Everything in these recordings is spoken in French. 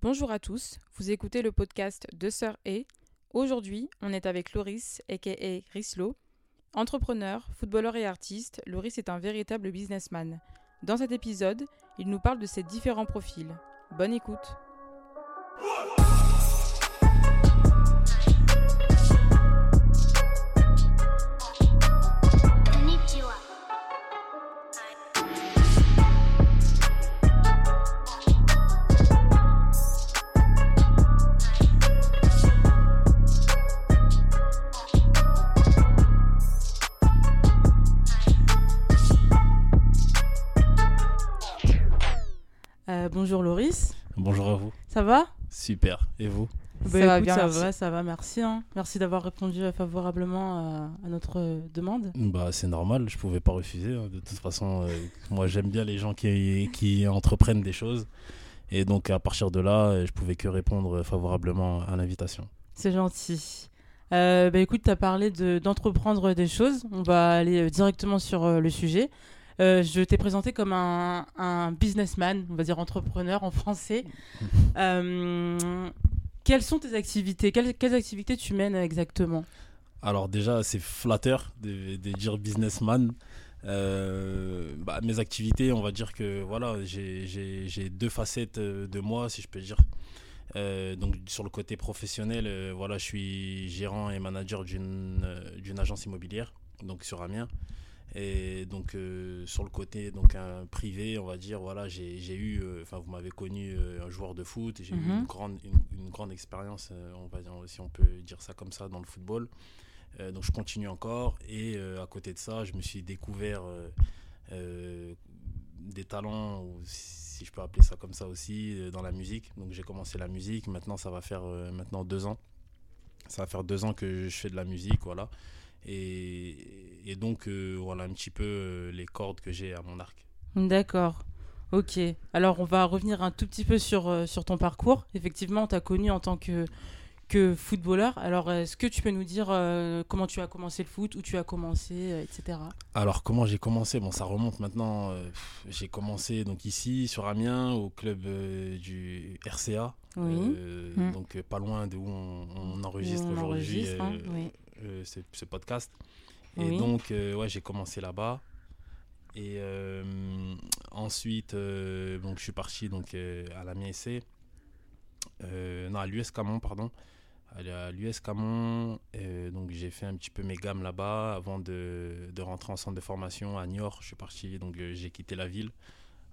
Bonjour à tous, vous écoutez le podcast Deux Sœurs et. Aujourd'hui, on est avec Loris, aka Rislo. Entrepreneur, footballeur et artiste, Loris est un véritable businessman. Dans cet épisode, il nous parle de ses différents profils. Bonne écoute! Super. Et vous Ça va bien, ça merci. va, ça va, merci. hein. Merci d'avoir répondu euh, favorablement à, à notre euh, demande. Bah c'est normal, je pouvais pas refuser. hein. De toute façon, euh, moi j'aime bien les gens qui, qui entreprennent des choses. Et donc à partir de là, euh, je pouvais que répondre favorablement à l'invitation. C'est gentil. Euh, bah, écoute, tu as parlé de- d'entreprendre des choses. On va aller euh, directement sur euh, le sujet. Euh, je t'ai présenté comme un, un businessman, on va dire entrepreneur en français. Euh, quelles sont tes activités? Quelles, quelles activités tu mènes exactement? Alors déjà, c'est flatteur de, de dire businessman. Euh, bah, mes activités, on va dire que voilà, j'ai- deux facettes de moi, si je peux dire. Euh, donc sur le côté professionnel, euh, voilà, je suis gérant et manager d'une d'une agence immobilière, donc sur Amiens. Et donc euh, sur le côté donc un privé, on va dire, voilà, j'ai eu, euh, enfin vous m'avez connu euh, un joueur de foot, j'ai eu Mhm. une grande une, une grande expérience, on va dire, si on peut dire ça comme ça dans le football. Donc je continue encore et à côté de ça, je me suis découvert des talents, ou si je peux appeler ça comme ça aussi, dans la musique. Donc j'ai commencé la musique, maintenant ça va faire maintenant deux ans. Ça va faire deux ans que je fais de la musique, voilà. Et, et donc euh, voilà un petit peu euh, les cordes que j'ai à mon arc. D'accord. Ok. Alors, on va revenir un tout petit peu sur, euh, sur ton parcours. Effectivement, tu as connu en tant que, que footballeur. Alors, est-ce que tu peux nous dire euh, comment tu as commencé le foot, où tu as commencé, euh, etc. Alors comment j'ai commencé? Bon ça remonte maintenant. euh, j'ai commencé donc ici sur Amiens au club du RCA. Oui. Mm. Donc pas loin de où on, on enregistre On aujourd'hui hein, oui. Euh, ce, ce podcast. Et Oui. donc euh, ouais j'ai commencé là-bas. Et euh, ensuite donc je suis parti donc à l'Amiens SC. Euh, non à l'US Camon pardon. À l'US Camon, donc j'ai fait un petit peu mes gammes là-bas avant de, de rentrer en centre de formation à Niort. Je suis parti, donc j'ai quitté la ville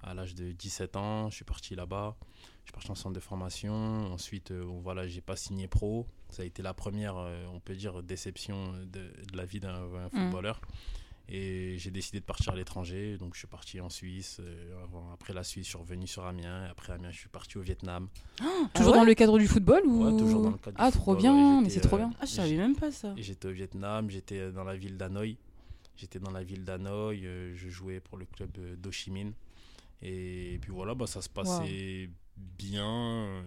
à l'âge de 17 ans. Je suis parti là-bas. Je suis parti en centre de formation. Ensuite, voilà, j'ai pas signé pro. Ça a été la première, euh, on peut dire, déception de, de la vie d'un d'un footballeur. Et j'ai décidé de partir à l'étranger. Donc je suis parti en Suisse. euh, avant, après la Suisse, je suis revenu sur Amiens. Après Amiens, je suis parti au Vietnam. Toujours ouais dans le cadre du football ou Ouais, toujours dans le cadre du Ah, trop bien, mais c'est trop euh, bien. Ah, je savais même pas ça. J'étais au Vietnam, j'étais dans la ville d'Hanoï. J'étais dans la ville d'Hanoï, euh, je jouais pour le club euh, d'Ho Chi Minh. Et puis voilà, bah, ça se passait bien.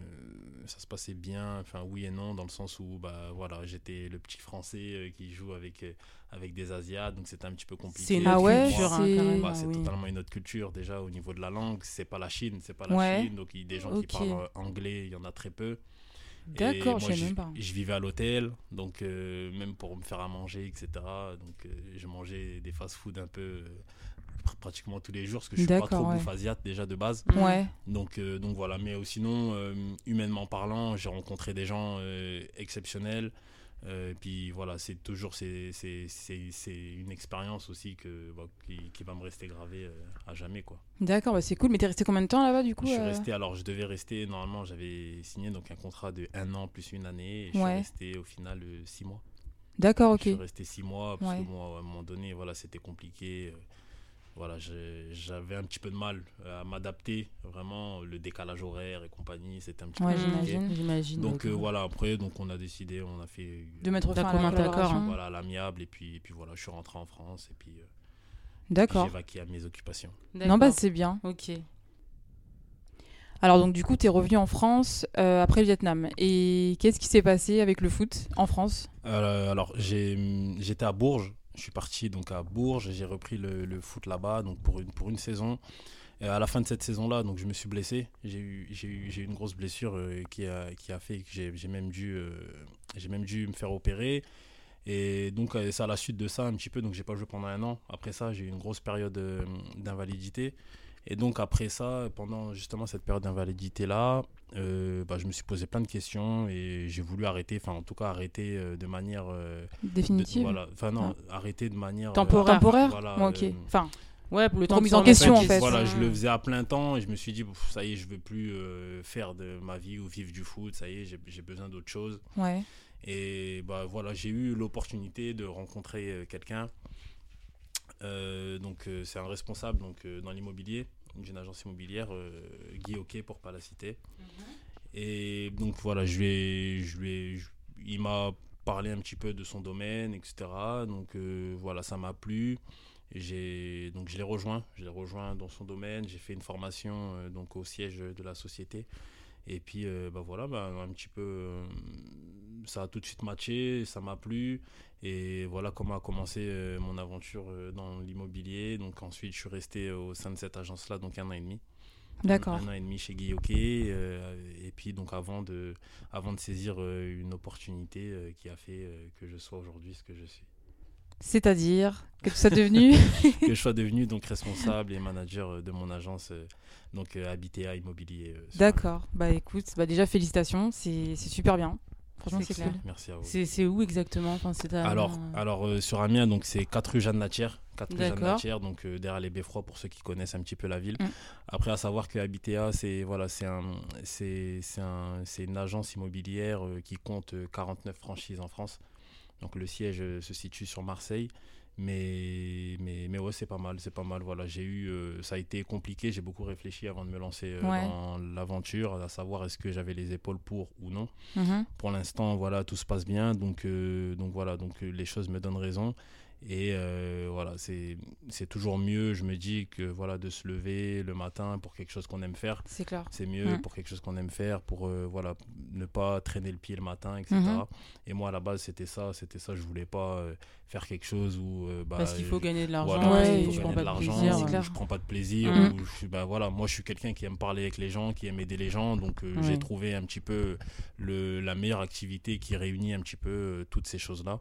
Ça se passait bien, enfin oui et non, dans le sens où bah, voilà, j'étais le petit français euh, qui joue avec, euh, avec des Asiates, donc c'était un petit peu compliqué. C'est une Ah autre ouais, culture, hein, c'est- Bah, c'est oui. totalement une autre culture déjà au niveau de la langue. C'est pas la Chine, c'est pas la Ouais. Chine. Donc il y a des gens qui parlent euh, anglais, il y en a très peu. D'accord, je même pas. Je vivais à l'hôtel, donc euh, même pour me faire à manger, etc. Donc euh, je mangeais des fast-food un peu pratiquement tous les jours, parce que je suis pas trop ouais. bouffe asiate déjà de base. Mm. Ouais. Donc, euh, donc voilà, mais euh, sinon, euh, humainement parlant, j'ai rencontré des gens euh, exceptionnels. Euh, puis voilà, c'est toujours c'est, une expérience aussi que, bah, qui, qui va me rester gravée euh, à jamais. Quoi. D'accord, bah c'est cool. Mais t'es resté combien de temps là-bas du coup Je suis euh resté, alors je devais rester, normalement j'avais signé donc un contrat de un an plus une année. Et je Ouais. suis resté au final six mois. D'accord, Je suis ok. resté six mois parce Ouais. que moi, à un moment donné, voilà, c'était compliqué. Voilà, j'avais un petit peu de mal à m'adapter. Vraiment, le décalage horaire et compagnie, c'était un petit Ouais, peu compliqué. j'imagine. Donc euh, voilà, après, donc on a décidé, on a fait De mettre fin à commun la accord, collaboration. hein. voilà l'amiable et puis, et puis voilà, je suis rentré en France et puis, euh, puis D'accord. j'ai vaqué à mes occupations. Non, bah c'est bien. Ok. Alors donc du coup, t'es revenu en France euh, après le Vietnam. Et qu'est-ce qui s'est passé avec le foot en France? Euh, alors j'étais à Bourges, je suis parti donc à Bourges, j'ai repris le, foot là-bas donc pour une, pour une saison. Et à la fin de cette saison-là, donc je me suis blessé. J'ai eu, eu, une grosse blessure euh, qui, a, qui a fait que j'ai, même dû, euh, même dû me faire opérer. Et donc euh, c'est à la suite de ça un petit peu. Donc j'ai pas joué pendant un an. Après ça, j'ai eu une grosse période euh, d'invalidité. Et donc après ça, pendant justement cette période d'invalidité là, euh, bah, je me suis posé plein de questions et j'ai voulu arrêter. Enfin en tout cas arrêter euh, de manière euh, de- Définitive. voilà. Enfin non, arrêter de manière euh, Temporaire. Temporaire Voilà, Ok. euh, Enfin, Ouais, pour le temps Remise en question, en fait. Voilà, je le Mm. faisais à plein temps et je me suis dit, ça y est, je veux plus euh, faire de ma vie ou vivre du foot, ça y est, j'ai- besoin d'autre chose. ouais. Et bah voilà, j'ai eu l'opportunité de rencontrer euh, quelqu'un. Euh, donc euh, c'est un responsable donc euh, dans l'immobilier, d'une agence immobilière, euh, Guy Hockey pour pas la citer. Et donc voilà, je je il m'a parlé un petit peu de son domaine, etc. Donc euh, voilà, ça m'a plu. Et donc je l'ai rejoint, je l'ai rejoint dans son domaine. J'ai fait une formation euh, donc au siège de la société. Et puis euh, bah voilà, bah, un petit peu, euh, ça a tout de suite matché, ça m'a plu. Et voilà comment a commencé euh, mon aventure dans l'immobilier. Donc ensuite, je suis resté au sein de cette agence-là donc un an et demi. D'accord. Un, an et demi chez Guy Hockey, et puis donc avant de, avant de saisir une opportunité qui a fait que je sois aujourd'hui ce que je suis. C'est-à-dire que tu sois devenu. que je sois devenu donc responsable et manager euh, de mon agence euh, donc euh, Habitea Immobilier. euh, D'accord. Bah écoute, bah déjà félicitations, c'est c'est super bien. Franchement, C'est clair. Merci à vous. C'est où exactement? Enfin, c'est à- Alors, alors euh, sur Amiens, donc c'est 4 rue Jeanne Natière. 4 rue Jeanne. Natière, donc euh, derrière les beffrois pour ceux qui connaissent un petit peu la ville. Mm. Après, à savoir que Habitea, c'est voilà, c'est un, c'est, c'est un, c'est une agence immobilière euh, qui compte euh, 49 franchises en France. Donc le siège euh, se situe sur Marseille. Mais, mais, mais ouais, c'est pas mal, c'est pas mal. Voilà, j'ai eu, euh, ça a été compliqué, j'ai beaucoup réfléchi avant de me lancer euh, Ouais. dans l'aventure, à savoir est-ce que j'avais les épaules pour ou non Mhm. pour l'instant, voilà, tout se passe bien. Donc, euh, donc voilà, donc les choses me donnent raison. Et euh, voilà, c'est c'est toujours mieux, je me dis, que voilà, de se lever le matin pour quelque chose qu'on aime faire. C'est clair. C'est mieux pour quelque chose qu'on aime faire, pour euh, voilà, ne pas traîner le pied le matin, etc. Mhm. Et moi, à la base, c'était ça. C'était ça. Je voulais pas euh, faire quelque chose où. euh, bah, Parce qu'il faut gagner de l'argent voilà, Ouais, et il je faut prends gagner pas de plaisir. Clair. je prends pas de plaisir. Ou je suis, bah, voilà, moi, je suis quelqu'un qui aime parler avec les gens, qui aime aider les gens. Donc, euh, j'ai trouvé un petit peu le, la meilleure activité qui réunit un petit peu euh, toutes ces choses-là.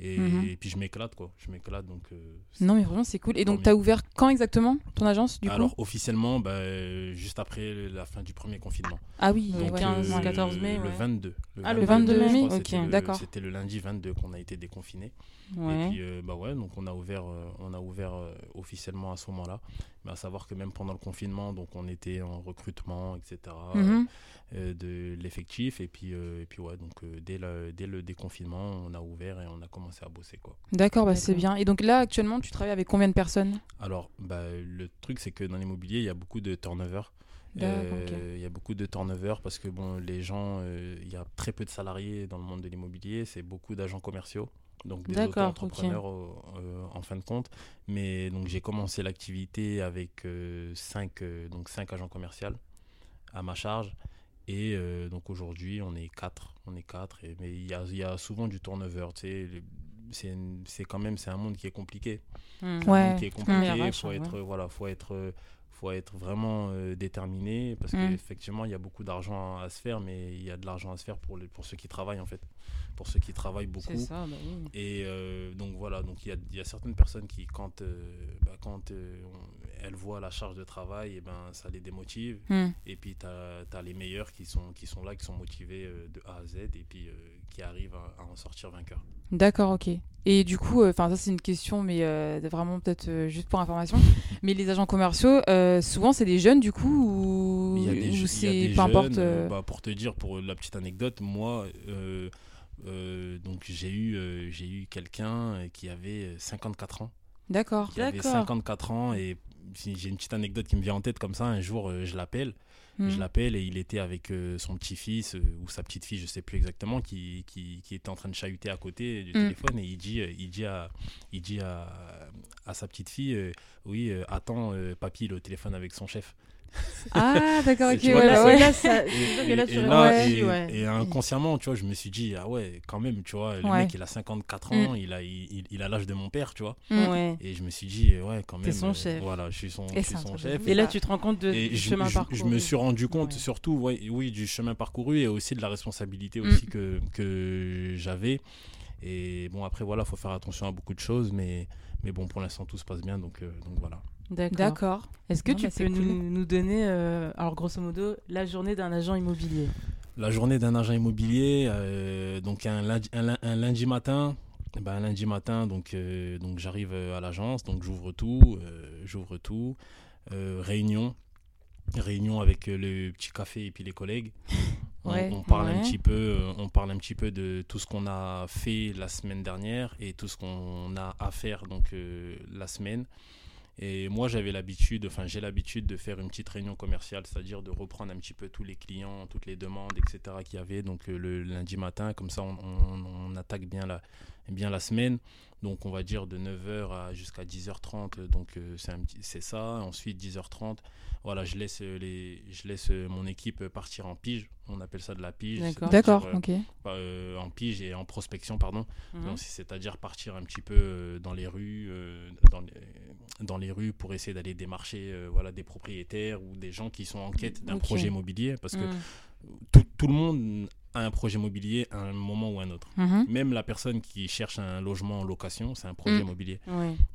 Et, Mhm. et puis, je m'éclate, quoi. Je m'éclate. Donc, euh, Non, mais vraiment, c'est cool. Et donc, tu as ouvert quand exactement ton agence, du coup Alors, officiellement, bah, juste après la fin du premier confinement. Ah oui, Donc, ouais. 15, euh, 14 mai, Le ouais. 22. Ah, le 22 mai, je crois, ok, le- d'accord. C'était le lundi 22 qu'on a été déconfiné. Et puis, euh, bah ouais, donc on a ouvert, euh, on a ouvert euh, officiellement à ce moment-là. Mais à savoir que même pendant le confinement, donc on était en recrutement, etc. Mhm. euh, de l'effectif. Et puis, euh, et puis ouais, donc euh, dès, le, dès le déconfinement, on a ouvert et on a commencé à bosser, quoi. D'accord, bah c'est bien. Et donc là, actuellement, tu travailles avec combien de personnes? Alors, bah, le truc, c'est que dans l'immobilier, il y a beaucoup de turnover. Euh, Il y a beaucoup de turnover parce que bon, les gens, euh, il y a très peu de salariés dans le monde de l'immobilier, c'est beaucoup d'agents commerciaux, donc des auto-entrepreneurs au- euh, en fin de compte. Mais donc j'ai commencé l'activité avec 5 donc cinq agents commerciaux à ma charge. Et euh, donc aujourd'hui, on est 4. On est quatre et, mais il y a, y a souvent du turnover. C'est quand même c'est un monde qui est compliqué Hmm. un Ouais. monde qui est Hum. compliqué. RH, faut être, voilà, faut être, euh, faut être vraiment euh, déterminé parce Mm. qu'effectivement, il y a beaucoup d'argent à se faire, mais il y a de l'argent à se faire pour, les, pour ceux qui travaillent en fait, pour ceux qui travaillent beaucoup. C'est ça, bah oui. Et euh, donc voilà, donc il y a, il y a certaines personnes qui, quand, euh, bah, quand on- elles voient la charge de travail, et ben, ça les démotive. Hmm. Et puis tu as, les meilleurs qui sont, qui sont là, qui sont motivés euh, de A à Z et puis euh, qui arrivent à, à en sortir vainqueurs. D'accord, ok. Et du coup, enfin ça c'est une question, mais euh, vraiment peut-être euh, juste pour information. mais les agents commerciaux, euh, souvent c'est des jeunes du coup ou, c'est peu jeunes, importe. euh, euh, bah, pour te dire, pour la petite anecdote, moi, euh, euh, donc j'ai eu, euh, j'ai eu quelqu'un euh, qui avait euh, 54 ans. D'accord. Qui avait D'accord. 54 ans et j'ai une petite anecdote qui me vient en tête comme ça. Un jour, euh, je l'appelle. Hmm. Je l'appelle et il était avec euh, son petit-fils euh, ou sa petite-fille, je sais plus exactement, qui, qui, qui était en train de chahuter à côté du Mm. téléphone et il dit, il dit, à, il dit à, à sa petite-fille, oui, attends, papy, il est au téléphone avec son chef. Ah, d'accord, ok, ouais, bah là, ouais. là, ça- Et, c'est-à-dire que et- là, et tu là, réfléchis, et- ouais. et inconsciemment, tu vois, je me suis dit, ah ouais, quand même, tu vois, le Ouais. mec, il a 54 ans, il a il, il- il a l'âge de mon père, tu vois. Mm. Ouais. Et je me suis dit, ouais, quand même. Son euh, chef. Voilà, je suis son, je suis chef. Et là, ça. tu te rends compte de, du je, chemin je- parcouru. je me suis rendu compte Ouais. surtout, ouais, oui, du chemin parcouru et aussi de la responsabilité Mm. aussi que, que j'avais. Et bon, après, voilà, faut faire attention à beaucoup de choses, mais, mais bon, pour l'instant, tout se passe bien, donc, euh, donc voilà. D'accord. Est-ce que Non, tu bah, peux cool. nous, nous donner, euh, alors grosso modo, la journée d'un agent immobilier? La journée d'un agent immobilier, euh, donc un lundi, un, lundi matin, eh ben, un lundi matin, donc, euh, donc j'arrive à l'agence, donc j'ouvre tout, euh, j'ouvre tout, euh, réunion, réunion avec le petit café et puis les collègues. On, Ouais, on parle un petit peu, on parle un petit peu de tout ce qu'on a fait la semaine dernière et tout ce qu'on a à faire donc euh, la semaine. Et moi, j'avais l'habitude, enfin, j'ai l'habitude de faire une petite réunion commerciale, c'est-à-dire de reprendre un petit peu tous les clients, toutes les demandes, etc. qu'il y avait. Donc, le lundi matin, comme ça, on, on- on attaque bien la, bien la semaine. Donc, on va dire de 9h à jusqu'à 10h30. Donc, euh, c'est ça. Ensuite, 10h30, voilà, je laisse, euh, les, je laisse euh, mon équipe partir en pige. On appelle ça de la pige. D'accord. ok. euh, en pige et en prospection, pardon. Donc, C'est-à-dire partir un petit peu dans les rues, euh, dans, les, dans les rues pour essayer d'aller démarcher euh, voilà, des propriétaires ou des gens qui sont en quête d'un projet immobilier. Parce que Mhm. tout, tout le monde un projet immobilier à un moment ou à un autre. Mhm. Même la personne qui cherche un logement en location, c'est un projet Mm. immobilier.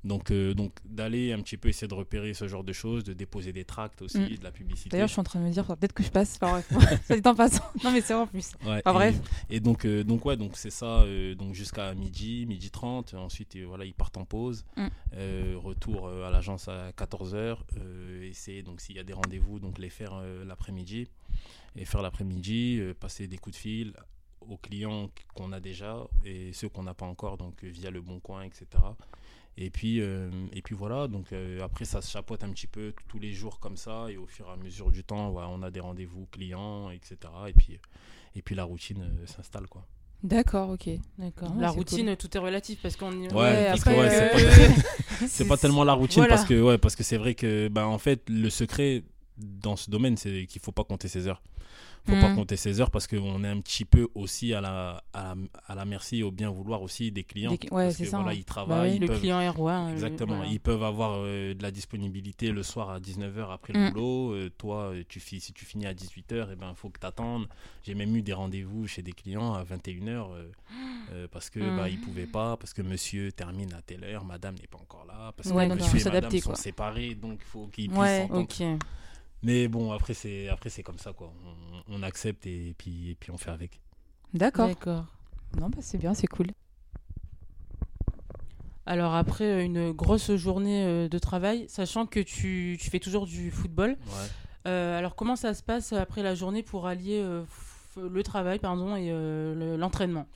Donc, euh, donc d'aller un petit peu essayer de repérer ce genre de choses, de déposer des tracts aussi, Mm. de la publicité. D'ailleurs, je suis en train de me dire, peut-être que je passe. Enfin, bref, ça dit en passant. Non, mais c'est en plus. Ouais, Enfin, et- bref. Et donc, euh, donc ouais, donc c'est ça, euh, donc jusqu'à midi, midi 30. Ensuite, euh, voilà, ils partent en pause. Mm. Retour à l'agence à 14h. essayer, donc s'il y a des rendez-vous, donc les faire l'après-midi. Et faire l'après-midi, euh, passer des coups de fil aux clients qu'on a déjà et ceux qu'on n'a pas encore, donc euh, via le Bon Coin, etc. Et puis, euh, et puis voilà, donc euh, après ça se chapeaute un petit peu tous les jours comme ça, et au fur et à mesure du temps, ouais, on a des rendez-vous clients, etc. Et puis, et puis la routine euh, s'installe quoi. D'accord, ok. D'accord. Ouais, la routine, tout est relatif parce qu'on y... Ouais, que, après, ouais, c'est pas- C'est pas tellement la routine Voilà. parce que ouais, parce que c'est vrai que ben en fait le secret dans ce domaine c'est qu'il faut pas compter ses heures. Faut pas Mhm. compter ses heures parce qu'on est un petit peu aussi à la, à la, à la merci au bien vouloir aussi des clients. Des- ouais, parce que, ça, Voilà, hein. ils Bah travaillent, oui. ils Le peuvent- client est roi. hein, Exactement. voilà. Ils peuvent avoir euh, de la disponibilité le soir à 19h après Mm. le boulot. Euh, toi, euh, tu, si tu finis à 18h, il ben, faut que tu attendes. J'ai même eu des rendez-vous chez des clients à 21h parce que Mm. bah, ils pouvaient pas, parce que monsieur termine à telle heure, madame n'est pas encore là, parce Ouais, que il monsieur et madame sont séparés, donc il faut qu'ils puissent Ouais, s'entendre. Mais bon, après, c'est après c'est comme ça. quoi. On, on accepte et puis, et puis on fait avec. D'accord. D'accord. Non, bah c'est bien, c'est cool. Alors après euh, une grosse journée euh, de travail, sachant que tu, tu fais toujours du football, Ouais. euh, alors comment ça se passe après la journée pour allier euh, le travail pardon, et euh, le- l'entraînement?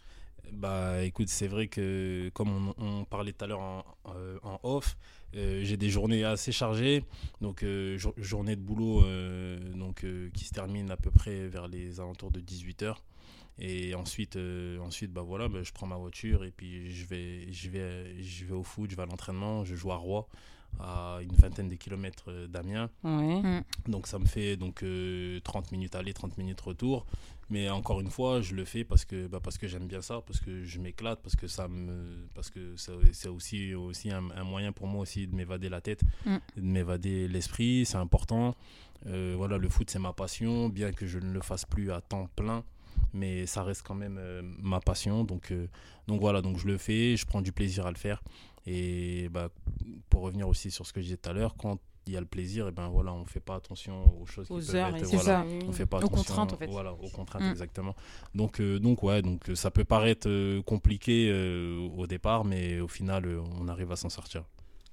Bah écoute, c'est vrai que comme on, parlait tout à l'heure en, euh, en off, euh, j'ai des journées assez chargées, donc euh, jour- journée de boulot qui se termine à peu près vers les alentours de 18h. Et ensuite, ensuite bah voilà, bah, je prends ma voiture et puis je vais, je vais, je vais au foot, je vais à l'entraînement, je joue à Roy, à une vingtaine de kilomètres euh, d'Amiens. Ouais. Donc ça me fait donc euh, 30 minutes aller, 30 minutes retour. Mais encore une fois, je le fais parce que bah, parce que j'aime bien ça, parce que je m'éclate, parce que ça me parce que ça- c'est aussi aussi un, un moyen pour moi aussi de m'évader la tête, Mm. de m'évader l'esprit, c'est important. Euh, voilà, le foot c'est ma passion, bien que je ne le fasse plus à temps plein, mais ça reste quand même euh, ma passion. Donc euh, donc voilà, donc je le fais, je prends du plaisir à le faire. Et bah, pour revenir aussi sur ce que je disais tout à l'heure, quand il y a le plaisir, et ben voilà, on fait pas attention aux choses qui Aux peuvent heures, être, voilà, ça. on fait pas Aux attention contraintes, en fait. voilà aux contraintes Mm. exactement donc euh, donc ouais donc ça peut paraître euh, compliqué euh, au départ mais au final euh, on arrive à s'en sortir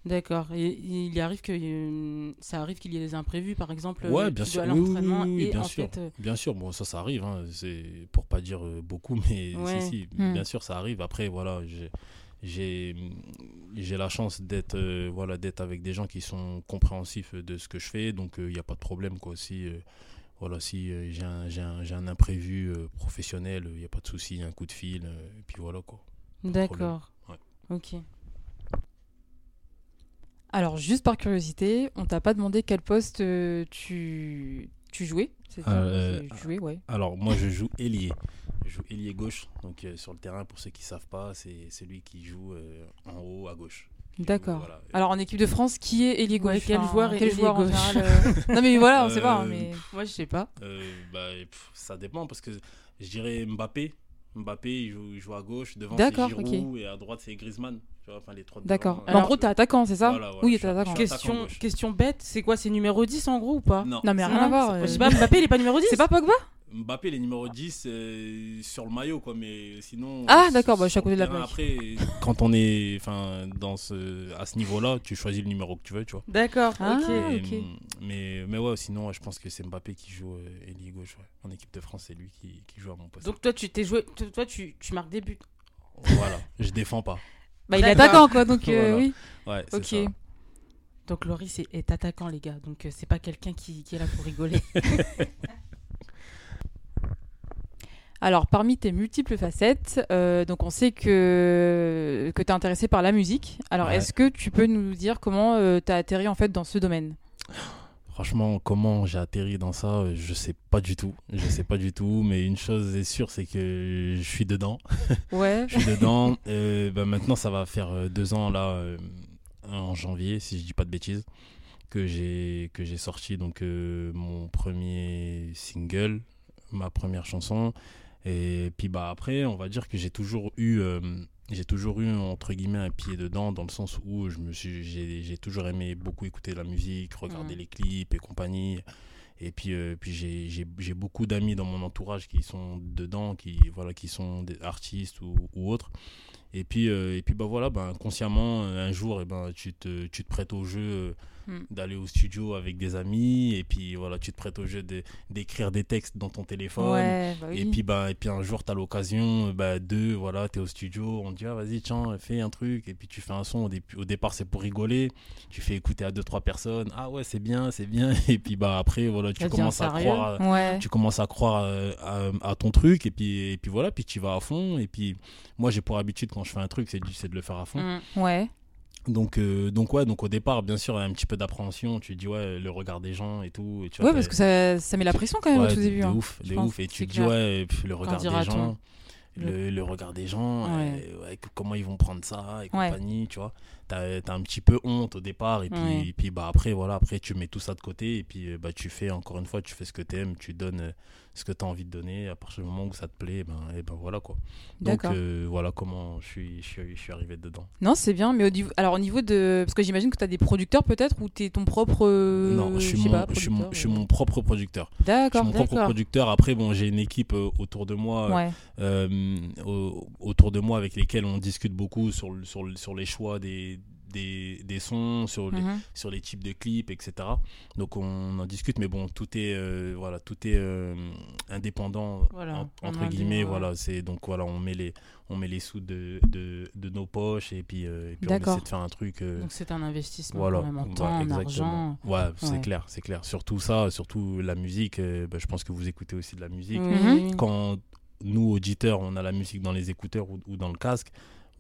D'accord. Et il y arrive que euh, ça arrive qu'il y ait des imprévus, par exemple. Ouais, bien sûr. Oui, oui, l'entraînement oui, et bien en sûr. fait, euh, bien sûr bon ça ça arrive hein, c'est pour pas dire beaucoup mais Ouais. si si Mm. bien sûr ça arrive après voilà j'ai la chance d'être euh, voilà d'être avec des gens qui sont compréhensifs de ce que je fais donc il n'y a pas de problème quoi si euh, voilà si euh, j'ai un, un, un imprévu euh, professionnel il n'y a pas de souci un coup de fil euh, et puis voilà quoi D'accord. Ouais. Ok. Alors, juste par curiosité, on t'a pas demandé quel poste euh, tu, tu jouais Euh, jouais, ouais. Alors, moi, je joue ailier. Je joue ailier gauche. Donc, euh, sur le terrain, pour ceux qui savent pas, c'est celui qui joue euh, en haut à gauche. D'accord. voilà. Alors, en équipe de France, qui est ailier gauche Ouais, quel joueur est quel ailier joueur en gauche général, euh, Non, mais voilà, on sait pas. hein, mais... Moi, je sais pas. Euh, bah, pff, ça dépend parce que je dirais Mbappé. Mbappé, il joue, il joue à gauche. Devant, c'est D'accord, Giroud. Et à droite, c'est Griezmann. Enfin, D'accord. En gros, t'es attaquant, c'est ça Voilà, voilà, Oui, t'es attaquant. Question, attaquant question bête, c'est quoi C'est numéro 10 en gros ou pas Non. Non, mais rien Non, à voir. Je sais pas, Mbappé, il est pas numéro 10 C'est pas Pogba Mbappé, il est numéro 10 euh, sur le maillot, quoi, mais sinon. Ah, d'accord, bah, je suis à côté de la plaque. Après, quand on est enfin, dans ce, à ce niveau-là, tu choisis le numéro que tu veux, tu vois. D'accord, Ah, ok. Mais, ok. mais, mais ouais, sinon, ouais, je pense que c'est Mbappé qui joue euh, gauche. ouais. En équipe de France, c'est lui qui, qui joue à mon poste. Donc toi, tu t'es joué, toi, tu, tu marques des buts. voilà, je défends pas. Bah, il est attaquant, quoi, donc euh, Voilà. oui. Ouais, c'est Ok. ça. Donc Loris est, est attaquant, les gars. Donc euh, c'est pas quelqu'un qui, qui est là pour rigoler. Alors, parmi tes multiples facettes, euh, donc on sait que, que tu es intéressé par la musique. Alors, Ouais. est-ce que tu peux nous dire comment tu as atterri en fait dans ce domaine? Franchement, comment j'ai atterri dans ça, euh, je sais pas du tout. Je sais pas du tout, mais une chose est sûre, c'est que je suis dedans. Ouais. Je suis dedans. Euh, bah, maintenant, ça va faire euh, deux ans là, euh, en janvier, si je dis pas de bêtises, que j'ai que j'ai sorti donc euh, mon premier single, ma première chanson. Et puis bah après, on va dire que j'ai toujours eu euh, j'ai toujours eu entre guillemets un pied dedans dans le sens où je me suis j'ai j'ai toujours aimé beaucoup écouter la musique, regarder Mhm. les clips et compagnie. Et puis, euh, puis j'ai- j'ai j'ai beaucoup d'amis dans mon entourage qui sont dedans, qui, voilà, qui sont des artistes ou, ou autres. Et puis, euh, et puis bah voilà, ben, consciemment, euh, un jour, eh ben, tu, te, tu te prêtes au jeu Hmm. d'aller au studio avec des amis. Et puis voilà, tu te prêtes au jeu de- d'écrire des textes dans ton téléphone. Ouais, bah oui. Et puis, bah, et puis un jour, tu as l'occasion bah, de, voilà, tu es au studio, on te dit, ah, vas-y, tiens, fais un truc. Et puis tu fais un son. Au, dé- au départ, c'est pour rigoler. Tu fais écouter à deux, trois personnes. Ah ouais, c'est bien, c'est bien. Et puis bah, après, voilà, tu commences à croire. Ouais. tu commences à croire euh, à, à ton truc et puis, et puis voilà, puis tu vas à fond. Et puis moi, j'ai pour habitude, quand je fais un truc, c'est de- c'est de le faire à fond. Mm. Ouais. Donc, euh, donc ouais, donc au départ, bien sûr, un petit peu d'appréhension. Tu dis, ouais, le regard des gens et tout. Et tu vois, Ouais, parce que ça, ça met la pression quand même Ouais, au tout début. De hein. ouf, de ouf. Et tu dis, clair. ouais, le regard des gens. Le, le regard des gens, Ouais. euh, comment ils vont prendre ça et compagnie, tu vois. T'as as un petit peu honte au départ, et puis, et puis bah, après, voilà, après, tu mets tout ça de côté, et puis euh, bah, tu fais, encore une fois, tu fais ce que tu aimes, tu donnes euh, ce que tu as envie de donner, à partir du moment où ça te plaît, ben, et ben voilà quoi. Donc euh, voilà comment je suis, je, suis, je suis arrivé dedans. Non, c'est bien, mais au niveau... alors au niveau de. Parce que j'imagine que tu as des producteurs peut-être ou tu es ton propre. euh, non, je suis, sais mon, pas, je, suis mon, je suis euh. mon propre producteur. Je suis D'accord. mon propre producteur. Après, bon, j'ai une équipe euh, autour de moi. Ouais. euh, autour de moi avec lesquels on discute beaucoup sur, sur, sur les choix des, des, des sons, sur les, Mhm. sur les types de clips, etc. Donc on en discute, mais bon, tout est, euh, voilà, tout est euh, indépendant, Voilà, en- en entre guillemets. Voilà, c'est donc voilà, on met les, on met les sous de, de, de nos poches et puis, euh, et puis on essaie de faire un truc. euh, Donc c'est un investissement voilà, quand même en ouais, temps, en exactement. argent. Ouais, c'est clair, c'est clair. Surtout ça, surtout la musique. bah, je pense que vous écoutez aussi de la musique Mhm. quand nous, auditeurs, on a la musique dans les écouteurs ou, ou dans le casque,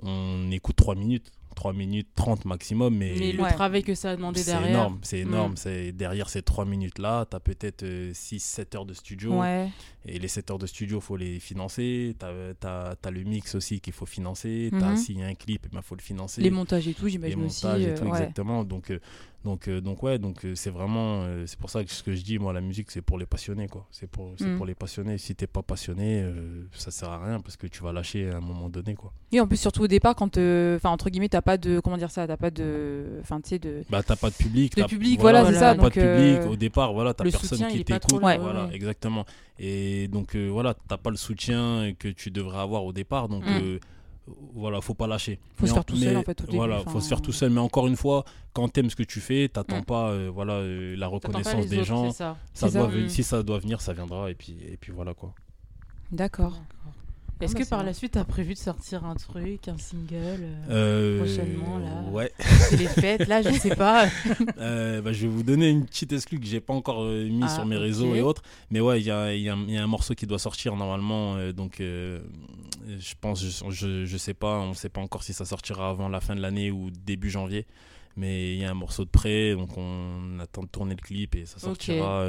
on écoute 3 minutes, 3 minutes 30 maximum, mais, Mais le Ouais. travail que ça a demandé c'est derrière. énorme, c'est énorme. Mm. C'est Derrière ces 3 minutes-là, tu as peut-être 6-7 heures de studio, Ouais. et les 7 heures de studio, faut les financer, tu as, le mix aussi qu'il faut financer, t'as Mhm. s'il y a un clip, il faut le financer Les montages et tout, les j'imagine aussi. montages et euh, tout, ouais. exactement. Donc, euh, donc, euh, donc ouais, donc euh, c'est vraiment, euh, c'est pour ça que ce que je dis, moi, la musique, c'est pour les passionnés, quoi. C'est pour, c'est Mm. pour les passionnés. Si t'es pas passionné, euh, ça sert à rien parce que tu vas lâcher à un moment donné, quoi. Et en plus, surtout au départ, quand, euh, enfin, entre guillemets, t'as pas de, comment dire ça, t'as pas de, enfin, tu sais, de, Bah, t'as pas de public. De t'as- public, voilà, c'est t'as ça, Pas donc, de public. euh, Au départ, voilà, t'as le personne soutien, qui t'écoute. là, Voilà, ouais. exactement. Et donc, euh, voilà, t'as pas le soutien que tu devrais avoir au départ. Donc, Mm. euh, voilà, faut pas lâcher. Faut se faire tout seul, en fait, au début, Voilà, faut se faire tout seul. Mais encore une fois, quand t'aimes ce que tu fais, t'attends Mm. pas, euh, voilà, euh, la reconnaissance des autres, gens. ça. Doit ça. Mm. Si ça doit venir, ça viendra. Et puis, et puis voilà quoi. d'accord. Ah Est-ce bah, que par la suite, tu as prévu de sortir un truc, un single euh, Euh, prochainement, là. Ouais. C'est les fêtes, là, je sais pas. Euh, bah, je vais vous donner une petite exclue que j'ai pas encore euh, mis Ah, sur mes réseaux et autres. Mais ouais, il y a, il y a un- il y a un morceau qui doit sortir normalement. euh, donc, euh, je pense, je, je, je sais pas, on sait pas encore si ça sortira avant la fin de l'année ou début janvier. Mais il y a un morceau de près, donc on attend de tourner le clip et ça sortira.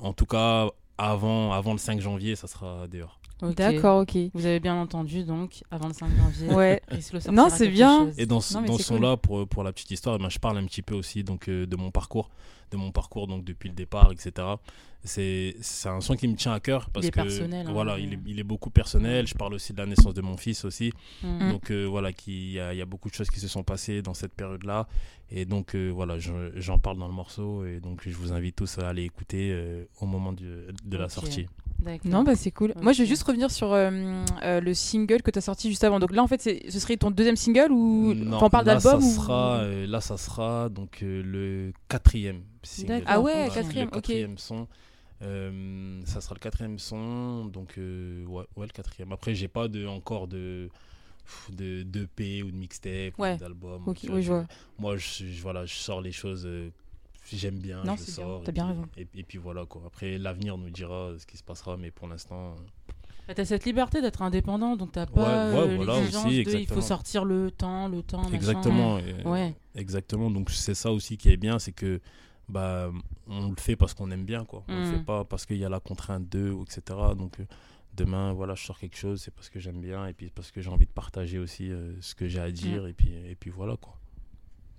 En tout cas, avant, avant le 5 janvier, ça sera dehors. D'accord, ok. Vous avez bien entendu, donc, avant le 5 janvier. Ouais. Non, c'est bien. chose. Et dans Non, dans ce cool. son-là, pour, pour la petite histoire, eh ben, je parle un petit peu aussi donc, euh, de mon parcours, de mon parcours donc, depuis le départ, etc. C'est c'est un son qui me tient à cœur parce est que personnel, hein, voilà, il, est, il est beaucoup personnel. Je parle aussi de la naissance de mon fils aussi. Mm. Donc euh, voilà, qui- il y, a- il y a beaucoup de choses qui se sont passées dans cette période-là. Et donc euh, voilà, je- j'en parle dans le morceau. Et donc je vous invite tous à aller écouter euh, au moment du- de la sortie. Non, bah c'est cool. Moi, je vais juste revenir sur euh, euh, le single que tu as sorti juste avant. Donc là, en fait, ce serait ton deuxième single ou Non, t'en parles là, d'album ou... sera, euh, Là, ça sera donc euh, le quatrième single. Ah ouais, quatrième, Le quatrième son. Euh, ça sera le quatrième son, donc euh, ouais, ouais, le quatrième. Après, j'ai pas de, encore de de d'EP ou de mixtape Ouais. ou d'album. Ok, Je- oui, je je- vois. Moi, je, je- voilà, je sors les choses. J'aime bien, Non, je c'est bien, sors. t'as et bien puis- raison. Et, et puis voilà quoi. Après, l'avenir nous dira ce qui se passera, mais pour l'instant. euh, Bah, T'as cette liberté d'être indépendant, donc t'as pas ouais, euh, voilà l'exigence aussi, de il faut sortir le temps, le temps, machin. Exactement. et- Ouais. Exactement. Donc c'est ça aussi qui est bien, c'est que bah on le fait parce qu'on aime bien quoi. On le Mm. fait pas parce qu'il y a la contrainte de ou etc. Donc euh, demain voilà je sors quelque chose, c'est parce que j'aime bien et puis parce que j'ai envie de partager aussi euh, ce que j'ai à dire et puis et puis voilà quoi.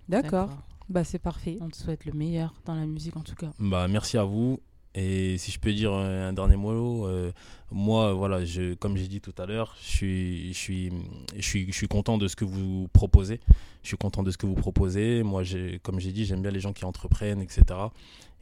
D'accord. Bah c'est parfait. On te souhaite le meilleur dans la musique en tout cas. Bah merci à vous. Et si je peux dire euh, un dernier mot, euh, moi, voilà, je, comme j'ai dit tout à l'heure, je suis, je, suis, je, suis, je suis content de ce que vous proposez. Je suis content de ce que vous proposez. Moi, comme j'ai dit, j'aime bien les gens qui entreprennent, etc.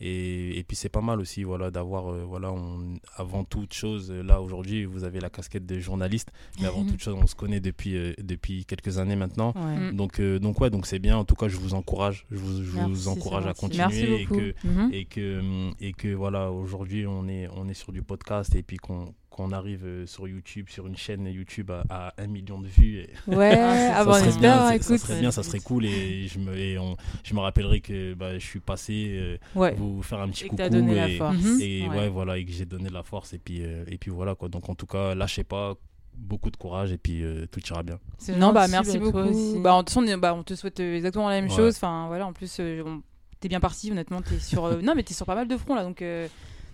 Et, et puis c'est pas mal aussi, voilà, d'avoir, euh, voilà, on- avant toute chose, euh, là aujourd'hui, vous avez la casquette de journaliste, mais avant toute chose, on se connaît depuis, euh, depuis quelques années maintenant. Ouais. Mm. Donc, euh, donc ouais, donc c'est bien. En tout cas, je vous encourage, je vous, je Merci, vous c'est encourage à continuer Merci et que Mhm. et que et que voilà aujourd'hui on est on est sur du podcast et puis qu'on qu'on arrive euh, sur YouTube sur une chaîne YouTube à, à un million de vues et Ouais, Ah, ah ça bon, serait bien, ça, écoute. ça serait bien ça serait cool et je me et on, je me rappellerai que bah, je suis passé euh, Ouais. vous faire un petit Et que coucou t'as donné la et, force. Mhm. et Ouais. ouais. voilà et que j'ai donné de la force et puis euh, et puis voilà quoi donc en tout cas lâchez pas beaucoup de courage et puis euh, tout ira bien Non, bah merci bah, beaucoup. aussi. Bah, en toute façon, on bah, on te souhaite exactement la même Ouais. chose. Enfin, voilà, en plus, euh, on- t'es bien parti, honnêtement. T'es sur, euh, non, mais t'es sur pas mal de fronts là, donc euh,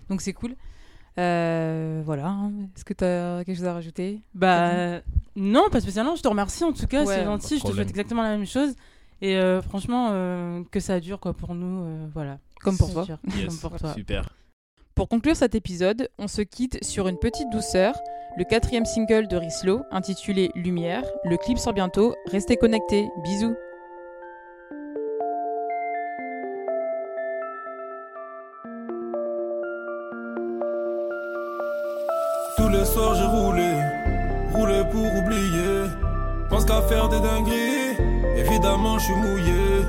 donc c'est cool. Euh, voilà. hein. Est-ce que t'as quelque chose à rajouter Bah non, pas spécialement. Je te remercie en tout cas, Ouais, c'est gentil. Je te souhaite exactement la même chose. Et euh, franchement, euh, que ça dure quoi pour nous, euh, voilà. Comme pour toi. Yes, Comme pour toi. super Pour conclure cet épisode, on se quitte sur une petite douceur. Le quatrième single de Rislo, intitulé Lumière. Le clip sort bientôt. Restez connectés. Bisous. Qu'à faire des dingueries. Évidemment je suis mouillé,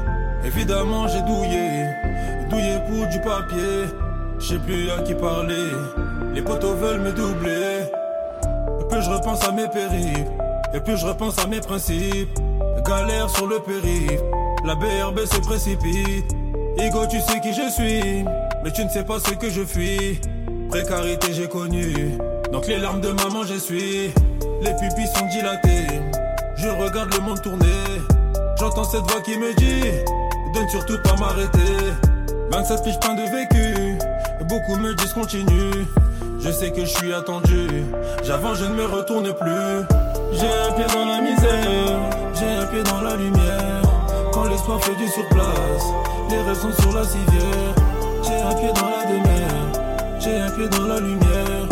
évidemment j'ai douillé, douillé pour du papier. Je sais plus à qui parler, les potos veulent me doubler. Et plus je repense à mes périples, et plus je repense à mes principes. Galère sur le périph', la BRB se précipite. Ego, tu sais qui je suis, mais tu ne sais pas ce que je fuis. Précarité, j'ai connu, donc les larmes de maman, j'essuie. Les pupilles sont dilatées, je regarde le monde tourner. J'entends cette voix qui me dit, donne surtout pas m'arrêter. 27 piges plein de vécu, beaucoup me disent continue. Je sais que je suis attendu, j'avance, je ne me retourne plus. J'ai un pied dans la misère, j'ai un pied dans la lumière. Quand l'espoir fait du surplace, les rêves sont sur la civière. J'ai un pied dans la demeure, j'ai un pied dans la lumière.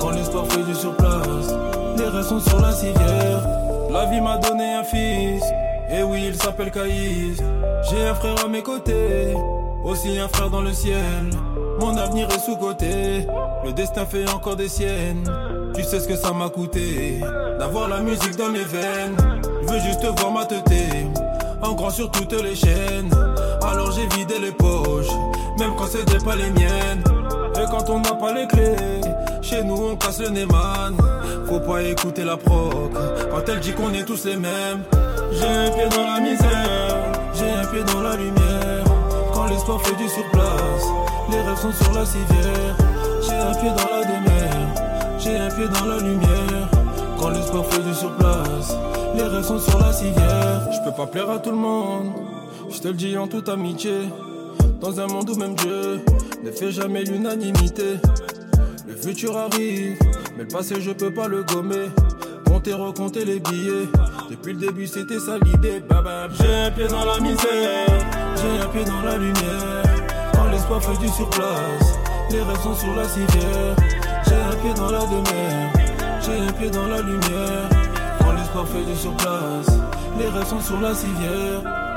Quand l'espoir fait du surplace, les rêves sont sur la civière. La vie m'a donné un fils, et oui, il s'appelle Caïs. J'ai un frère à mes côtés, aussi un frère dans le ciel. Mon avenir est sous-côté, le destin fait encore des siennes. Tu sais ce que ça m'a coûté, d'avoir la musique dans mes veines. Je veux juste voir ma teuté, en grand sur toutes les chaînes. Alors j'ai vidé les poches, même quand c'était pas les miennes. Et quand on n'a pas les clés, chez nous on casse le nez man. Faut pas écouter la proc, quand elle dit qu'on est tous les mêmes. J'ai un pied dans la misère, j'ai un pied dans la lumière. Quand l'espoir fait du surplace, les rêves sont sur la civière. J'ai un pied dans la demeure, j'ai un pied dans la lumière. Quand l'espoir fait du surplace, les rêves sont sur la civière. Je peux pas plaire à tout le monde, Je te le dis en toute amitié. Dans un monde où même Dieu ne fait jamais l'unanimité. Le futur arrive, mais le passé je peux pas le gommer. Compter, recompter les billets. Depuis le début c'était ça l'idée. J'ai un pied dans la misère, j'ai un pied dans la lumière. Quand l'espoir fait du surplace, les rêves sont sur la civière. J'ai un pied dans la demeure, j'ai un pied dans la lumière. Quand l'espoir fait du surplace, les rêves sont sur la civière.